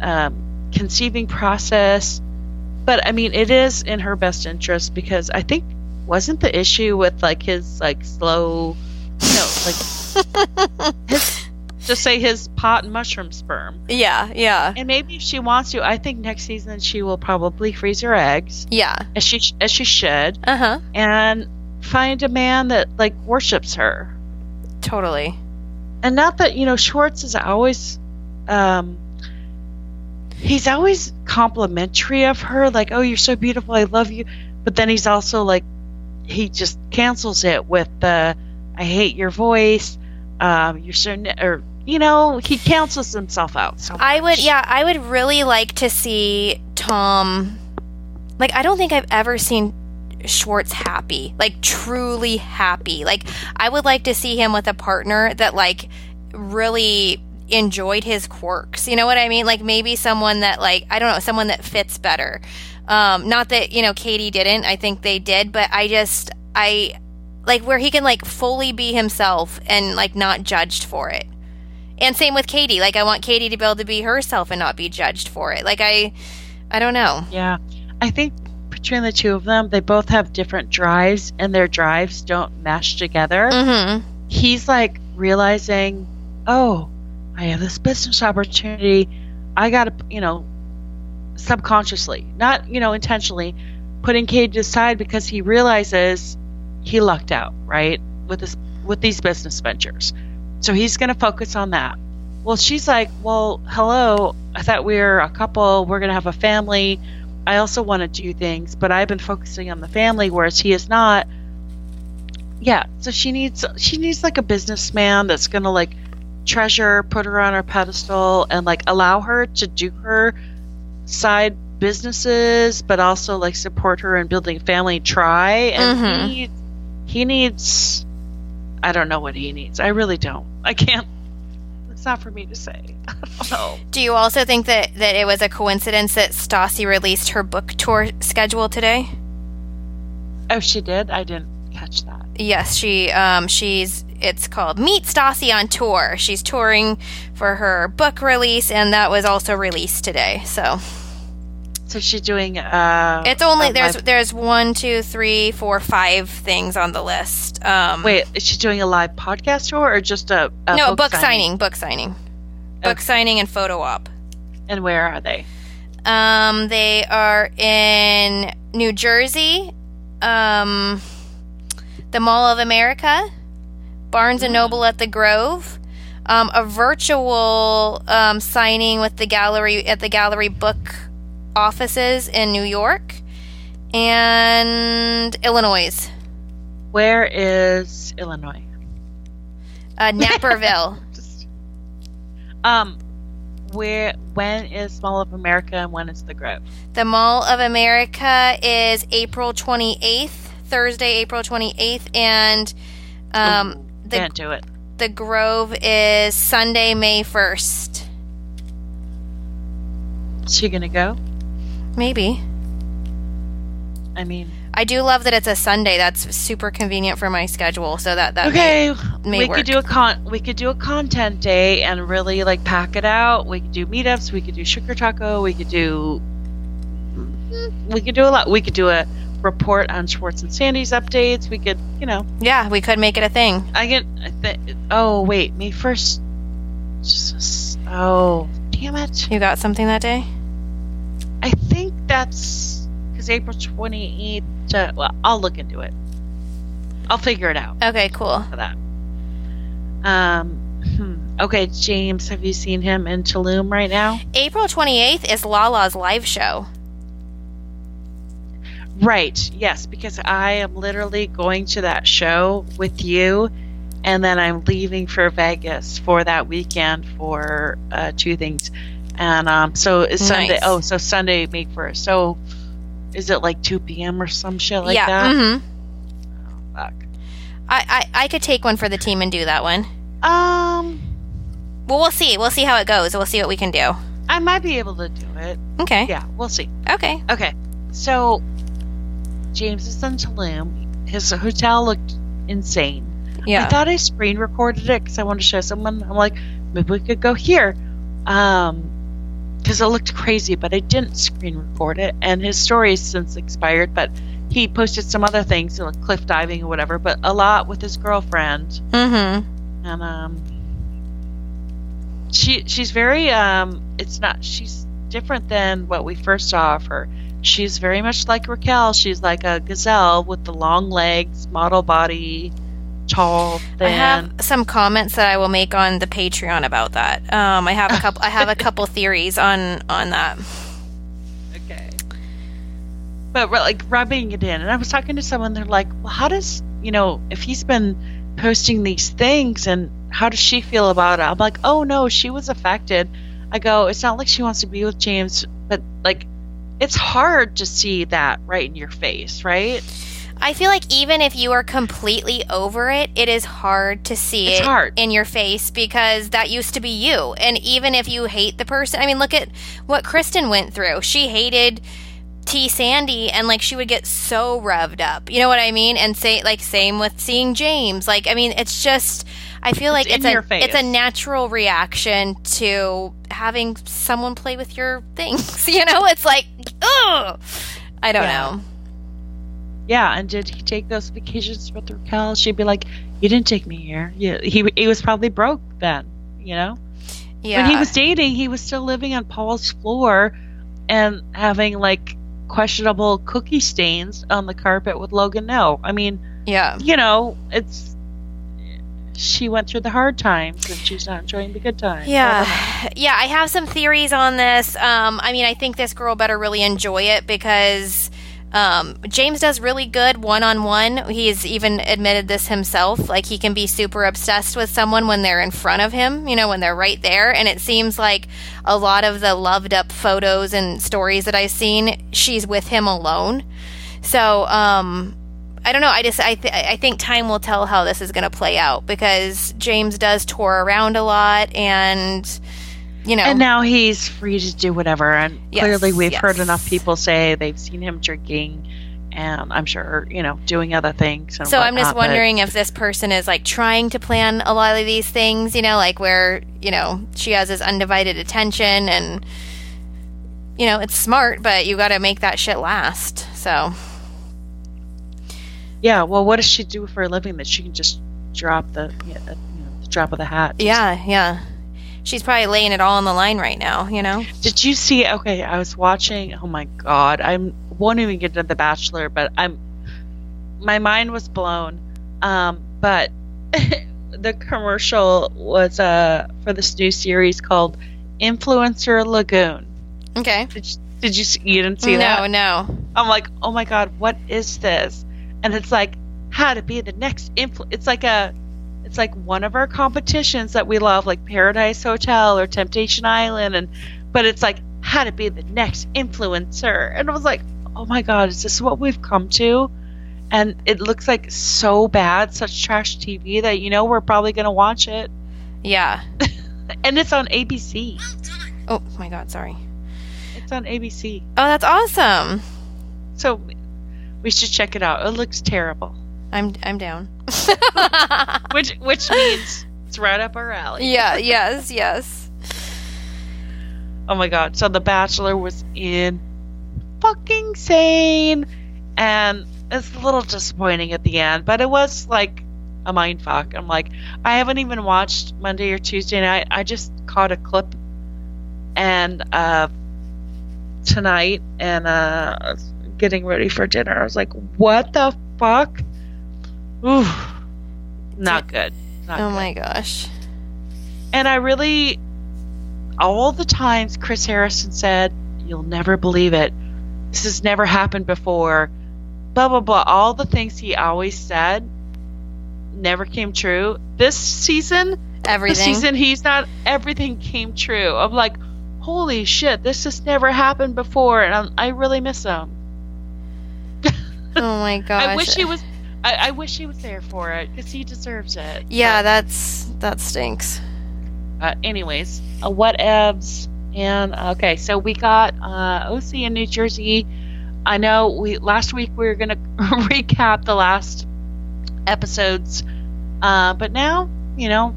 Speaker 2: um, conceiving process. But I mean, it is in her best interest because I think wasn't the issue with like his like slow, you know, like his just say his pot and mushroom sperm.
Speaker 1: Yeah. Yeah.
Speaker 2: And maybe if she wants to, I think next season she will probably freeze her eggs
Speaker 1: Yeah.
Speaker 2: as she as she should,
Speaker 1: Uh huh.
Speaker 2: and find a man that like worships her.
Speaker 1: Totally.
Speaker 2: And not that you know Schwartz is always, um, he's always complimentary of her, like, "Oh, you're so beautiful, I love you," but then he's also like, he just cancels it with the, "I hate your voice," um, "You're so," ne-, or you know, he cancels himself out. So
Speaker 1: I would, yeah, I would really like to see Tom. Like, I don't think I've ever seen Schwartz happy, like truly happy. Like, I would like to see him with a partner that, like, really enjoyed his quirks. You know what I mean? Like, maybe someone that, like, I don't know, someone that fits better. Um, not that, you know, Katie didn't. I think they did, but I just, I, like, where he can, like, fully be himself and, like, not judged for it. And same with Katie. Like I want Katie to be able to be herself and not be judged for it. Like I I don't know.
Speaker 2: Yeah. I think between the two of them, they both have different drives and their drives don't mesh together.
Speaker 1: Mhm.
Speaker 2: He's like realizing, "Oh, I have this business opportunity. I got to, you know, subconsciously, not, you know, intentionally putting Cade aside because he realizes he lucked out, right? With this with these business ventures. So he's going to focus on that. Well, she's like, "Well, hello. I thought we were a couple. We're going to have a family. I also want to do things, but I've been focusing on the family whereas he is not." Yeah, so she needs she needs like a businessman that's going to like treasure, put her on her pedestal and like allow her to do her side businesses but also like support her in building a family try and
Speaker 1: Mhm.
Speaker 2: he needs he needs I don't know what he needs. I really don't. I can't it's not for me to say. I don't.
Speaker 1: Do you also think that that it was a coincidence that Stassi released her book tour schedule today?
Speaker 2: Oh, she did? I didn't catch that.
Speaker 1: Yes, she um she's it's called Meet Stassi on Tour. She's touring for her book release and that was also released today. So
Speaker 2: So she's doing uh
Speaker 1: it's only there's
Speaker 2: live-
Speaker 1: there's one, two, three, four, five things on the list. Um
Speaker 2: Wait, is she doing a live podcast tour or just a, a
Speaker 1: no, book signing, book signing. Book signing and photo op.
Speaker 2: And where are they?
Speaker 1: Um, they are in New Jersey, um, the Mall of America, Barnes and Noble at the Grove, um, a virtual um, signing with the gallery at the Gallery Book offices in New York and Illinois,
Speaker 2: Where is Illinois?
Speaker 1: uh, Naperville.
Speaker 2: Just, um, where? When is Mall of America and when is the Grove?
Speaker 1: the Mall of America is April twenty eighth, Thursday, April twenty eighth, and um,
Speaker 2: Ooh,
Speaker 1: the
Speaker 2: can't do it.
Speaker 1: The Grove is Sunday, May 1st.
Speaker 2: Is she gonna go?
Speaker 1: Maybe.
Speaker 2: I mean,
Speaker 1: I do love that it's a Sunday. That's super convenient for my schedule. So that that
Speaker 2: okay,
Speaker 1: may
Speaker 2: we
Speaker 1: work.
Speaker 2: could do a con. We could do a content day and really like pack it out. We could do meetups. We could do sugar taco. We could do. We could do a lot. We could do a report on Schwartz and Sandy's updates. We could, you know,
Speaker 1: yeah, we could make it a thing.
Speaker 2: I get. I thi- oh wait, May first. Oh damn it!
Speaker 1: You got something that day?
Speaker 2: That's because April twenty eighth. Uh, well, I'll look into it. I'll figure it out
Speaker 1: Okay, cool.
Speaker 2: for that. Um. hmm. Okay, James, have you seen him in Tulum right now?
Speaker 1: April 28th is Lala's live show.
Speaker 2: Right. Yes, because I am literally going to that show with you, and then I'm leaving for Vegas for that weekend for uh, two things. And um, so it's Sunday.
Speaker 1: Nice.
Speaker 2: Oh, so Sunday, May first. So is it like two p.m. or some shit like
Speaker 1: yeah.
Speaker 2: that?
Speaker 1: hmm
Speaker 2: Oh, fuck.
Speaker 1: I, I I could take one for the team and do that one.
Speaker 2: Um,
Speaker 1: Well, we'll see. We'll see how it goes. We'll see what we can do.
Speaker 2: I might be able to do it.
Speaker 1: Okay.
Speaker 2: Yeah, we'll see.
Speaker 1: Okay.
Speaker 2: Okay, so James is in Tulum. His hotel looked insane.
Speaker 1: Yeah.
Speaker 2: I thought I screen recorded it because I wanted to show someone. I'm like, maybe we could go here, um, because it looked crazy. But I didn't screen record it, and his story has since expired. But he posted some other things, like cliff diving or whatever. But a lot with his girlfriend,
Speaker 1: mm-hmm.
Speaker 2: and um, she she's very um, it's not she's different than what we first saw of her. She's very much like Raquel. She's like a gazelle with the long legs, model body, tall, thin.
Speaker 1: I have some comments that I will make on the Patreon about that. Um, I have a couple. I have a couple theories on on that.
Speaker 2: Okay. But like rubbing it in, and I was talking to someone. They're like, "Well, how does you know if he's been posting these things, and how does she feel about it?" I'm like, "Oh no, she was affected." I go, "It's not like she wants to be with James, but like, it's hard to see that right in your face, right?
Speaker 1: I feel like even if you are completely over it, it is hard to see
Speaker 2: It's
Speaker 1: it
Speaker 2: hard.
Speaker 1: in your face because that used to be you. And even if you hate the person, I mean, look at what Kristen went through. She hated T Sandy and like she would get so revved up. You know what I mean? And say like same with seeing James. Like I mean, it's just I feel like
Speaker 2: It's
Speaker 1: a
Speaker 2: face.
Speaker 1: it's a natural reaction to having someone play with your things. You know, it's like ugh. I don't
Speaker 2: Yeah.
Speaker 1: know.
Speaker 2: Yeah. And did he take those vacations with Raquel? She'd be like, "You didn't take me here." Yeah. He he was probably broke then, you know.
Speaker 1: Yeah.
Speaker 2: when he was dating, he was still living on Paul's floor and having like questionable cookie stains on the carpet with Logan. No, I mean,
Speaker 1: yeah.
Speaker 2: you know, it's she went through the hard times and she's not enjoying the good times.
Speaker 1: Yeah, yeah. I have some theories on this. Um, I mean, I think this girl better really enjoy it because um, James does really good one on one. He's even admitted this himself. Like he can be super obsessed with someone when they're in front of him. You know, when they're right there. And it seems like a lot of the loved up photos and stories that I've seen, she's with him alone. So, um, I don't know. I just I th- I think time will tell how this is going to play out because James does tour around a lot, and you know,
Speaker 2: And now he's free to do whatever. And
Speaker 1: Yes,
Speaker 2: clearly, we've heard enough people say they've seen him drinking, and I'm sure you know doing other things. And
Speaker 1: so I'm just
Speaker 2: whatnot,
Speaker 1: wondering if this person is like trying to plan a lot of these things, you know, like where you know she has his undivided attention, and you know it's smart, but you got to make that shit last. So
Speaker 2: Yeah. Well, what does she do for a living that she can just drop the you know, the drop of the hat? Just-
Speaker 1: yeah, yeah, she's probably laying it all on the line right now, you know.
Speaker 2: Did you see? Okay, I was watching. Oh my god, I won't even get into The Bachelor, but I'm my mind was blown. Um, but the commercial was uh for this new series called Influencer Lagoon.
Speaker 1: Okay.
Speaker 2: Did you, did you see, you didn't see
Speaker 1: no,
Speaker 2: that?
Speaker 1: No, no.
Speaker 2: I'm like, oh my god, what is this? And it's like how to be the next influ. It's like a, it's like one of our competitions that we love, like Paradise Hotel or Temptation Island, and but it's like how to be the next influencer. And I was like, oh my god, is this what we've come to? And it looks like so bad, such trash TV that you know we're probably gonna watch it,
Speaker 1: Yeah.
Speaker 2: and it's on ABC.
Speaker 1: Oh my god, sorry.
Speaker 2: It's on ABC.
Speaker 1: Oh, that's awesome.
Speaker 2: So we should check it out. It looks terrible.
Speaker 1: I'm I'm down.
Speaker 2: which which means it's right up our alley.
Speaker 1: Yeah, yes, yes.
Speaker 2: Oh my god. So The Bachelor was in fucking sane and it's a little disappointing at the end, but it was like a mind fuck. I'm like, I haven't even watched Monday or Tuesday night. I just caught a clip and uh tonight and uh getting ready for dinner. I was like, what the fuck? Ooh. Not good. Not
Speaker 1: oh
Speaker 2: good.
Speaker 1: my gosh.
Speaker 2: And I really, all the times Chris Harrison said, You'll never believe it. This has never happened before. Blah, blah, blah. All the things he always said never came true. This season,
Speaker 1: Everything.
Speaker 2: the season he's not, everything came true. I'm like, holy shit, this has never happened before. And I'm, I really miss him.
Speaker 1: oh my gosh.
Speaker 2: I wish he was. I, I wish he was there for it because he deserves it.
Speaker 1: Yeah, that's that stinks.
Speaker 2: Uh, anyways, uh, what evs and okay, so we got uh, OC in New Jersey. I know we last week we were gonna recap the last episodes, uh, but now you know,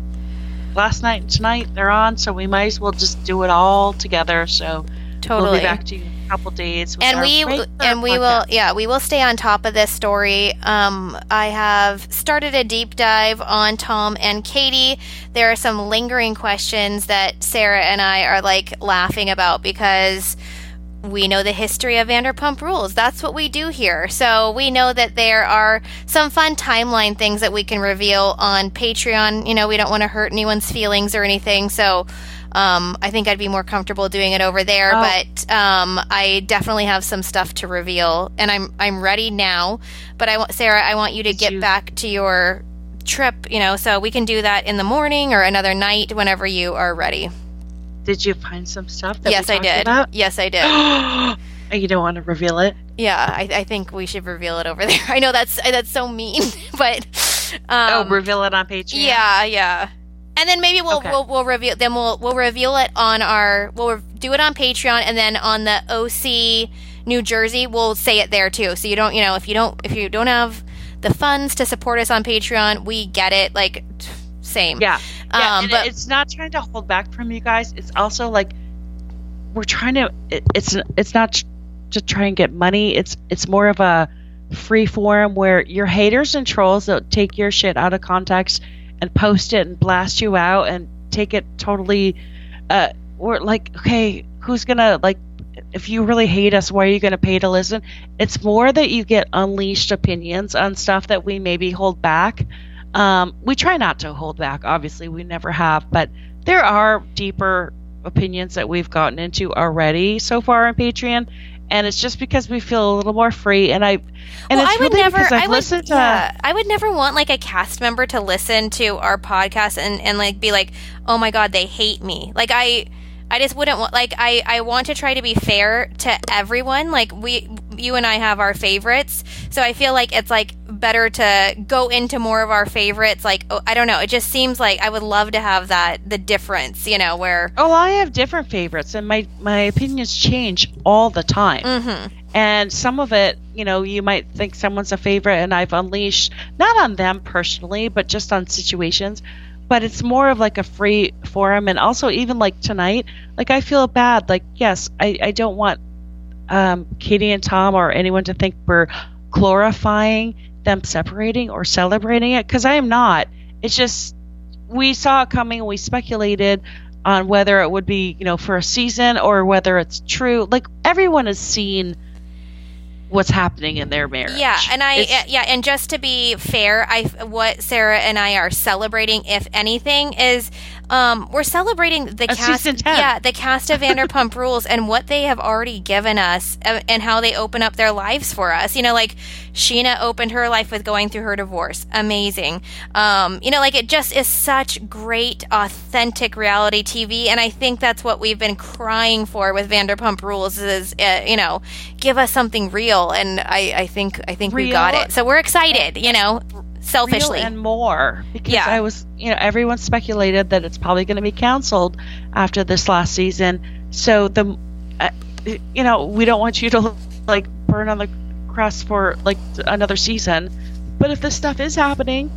Speaker 2: last night and tonight they're on, so we might as well just do it all together. So
Speaker 1: Totally.
Speaker 2: we'll be back to you couple days.
Speaker 1: and we and we will yeah we will stay on top of this story um i have started a deep dive on tom and katie there are some lingering questions that sarah and i are like laughing about because we know the history of Vanderpump Rules. That's what we do here. So we know that there are some fun timeline things that we can reveal on Patreon. You know, we don't want to hurt anyone's feelings or anything. So um, I think I'd be more comfortable doing it over there.
Speaker 2: Oh.
Speaker 1: But um, I definitely have some stuff to reveal, and I'm I'm ready now. But I want Sarah, I want you to
Speaker 2: Did
Speaker 1: get
Speaker 2: you-
Speaker 1: back to your trip. You know, so we can do that in the morning or another night whenever you are ready.
Speaker 2: Did you find some stuff? That
Speaker 1: yes, I did.
Speaker 2: About?
Speaker 1: Yes, I did.
Speaker 2: you don't want to reveal it.
Speaker 1: Yeah, I, I think we should reveal it over there. I know that's that's so mean, but um,
Speaker 2: oh, reveal it on Patreon.
Speaker 1: yeah, yeah. And then maybe we'll
Speaker 2: Okay.
Speaker 1: we'll, we'll reveal then we'll we'll reveal it on our we'll do it on Patreon and then on the OC New Jersey we'll say it there too. So you don't you know if you don't if you don't have the funds to support us on Patreon, we get it. Like same.
Speaker 2: Yeah. Yeah,
Speaker 1: Um, but
Speaker 2: it's not trying to hold back from you guys. It's also like we're trying to. It, it's it's not to try and get money. It's it's more of a free forum where your haters and trolls that take your shit out of context and post it and blast you out and take it totally. Uh, we're like, okay, who's gonna like? If you really hate us, why are you gonna pay to listen? It's more that you get unleashed opinions on stuff that we maybe hold back. Um, we try not to hold back. Obviously, we never have, but there are deeper opinions that we've gotten into already so far on Patreon, and it's just because we feel a little more free. And I, and
Speaker 1: well,
Speaker 2: it's
Speaker 1: I would
Speaker 2: really
Speaker 1: never.
Speaker 2: because I've
Speaker 1: would.
Speaker 2: listened to.
Speaker 1: yeah, I would never want like a cast member to listen to our podcast and and like be like, oh my god, they hate me. Like I. I just wouldn't want like I I want to try to be fair to everyone. Like we you and I have our favorites. So I feel like it's like better to go into more of our favorites like oh, I don't know. It just seems like I would love to have that the difference, you know, where
Speaker 2: Oh, I have different favorites, and my my opinions change all the time.
Speaker 1: mhm.
Speaker 2: And some of it, you know, you might think someone's a favorite, and I've unleashed not on them personally, but just on situations. But it's more of like a free forum, and also even like tonight, like I feel bad. Like, yes, I I don't want um, Katie and Tom or anyone to think we're glorifying them separating or celebrating it because I am not. It's just we saw it coming. We speculated on whether it would be, you know, for a season or whether it's true. Like everyone has seen what's happening in their marriage.
Speaker 1: Yeah, and I
Speaker 2: It's-
Speaker 1: yeah, and just to be fair, I what Sarah and I are celebrating, if anything, is um, we're celebrating the cast.
Speaker 2: season 10.
Speaker 1: Yeah, the cast of Vanderpump Rules and what they have already given us, uh, and how they open up their lives for us. You know, like Scheana opened her life with going through her divorce. Amazing. Um, you know, like it just is such great, authentic reality TV, and I think that's what we've been crying for with Vanderpump Rules. Is uh, you know, give us something real, and I, I think I think we got it. So we're excited. You know, selfishly.
Speaker 2: and more because
Speaker 1: Yeah.
Speaker 2: I was, you know, everyone speculated that it's probably going to be canceled after this last season. So the, uh, you know, we don't want you to like burn on the crust for like another season. But if this stuff is happening,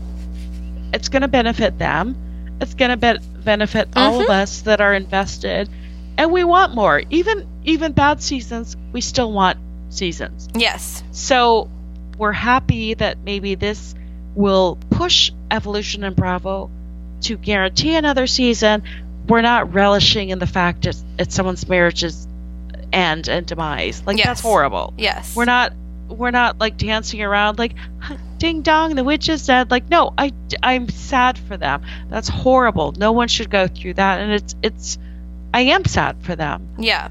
Speaker 2: it's going to benefit them. It's going to be- benefit all of us that are invested, and we want more. Even even bad seasons, we still want seasons.
Speaker 1: Yes.
Speaker 2: So we're happy that maybe this will push Evolution and Bravo to guarantee another season. We're not relishing in the fact that it's someone's marriage's end and demise. Like
Speaker 1: Yes.
Speaker 2: that's horrible.
Speaker 1: Yes.
Speaker 2: We're not we're not like dancing around like ding dong the witch is dead. Like no, I I'm sad for them. That's horrible. No one should go through that and it's it's I am sad for them
Speaker 1: Yeah.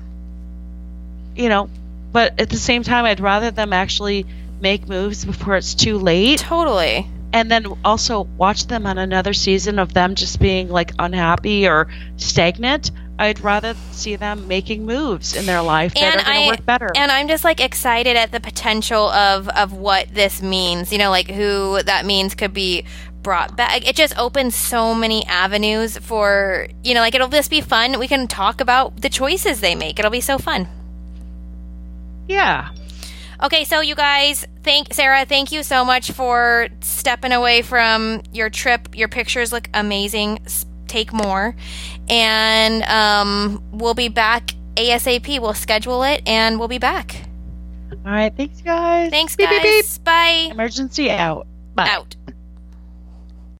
Speaker 2: you know, but at the same time, I'd rather them actually make moves before it's too late,
Speaker 1: Totally.
Speaker 2: And then also watch them on another season of them just being like unhappy or stagnant. I'd rather see them making moves in their life that
Speaker 1: And
Speaker 2: are going to work better.
Speaker 1: And I'm just like excited at the potential of of what this means. You know, like who that means could be brought back. It just opens so many avenues for you know, like it'll just be fun. We can talk about the choices they make. It'll be so fun.
Speaker 2: yeah,
Speaker 1: Okay, so you guys, thank Sarah, thank you so much for stepping away from your trip. Your pictures look amazing. Take more, and um, we'll be back asap. We'll schedule it, and we'll be back.
Speaker 2: all right. Thanks, guys.
Speaker 1: Thanks,
Speaker 2: Beep,
Speaker 1: guys.
Speaker 2: beep, beep.
Speaker 1: Bye.
Speaker 2: Emergency out. Bye.
Speaker 1: Out.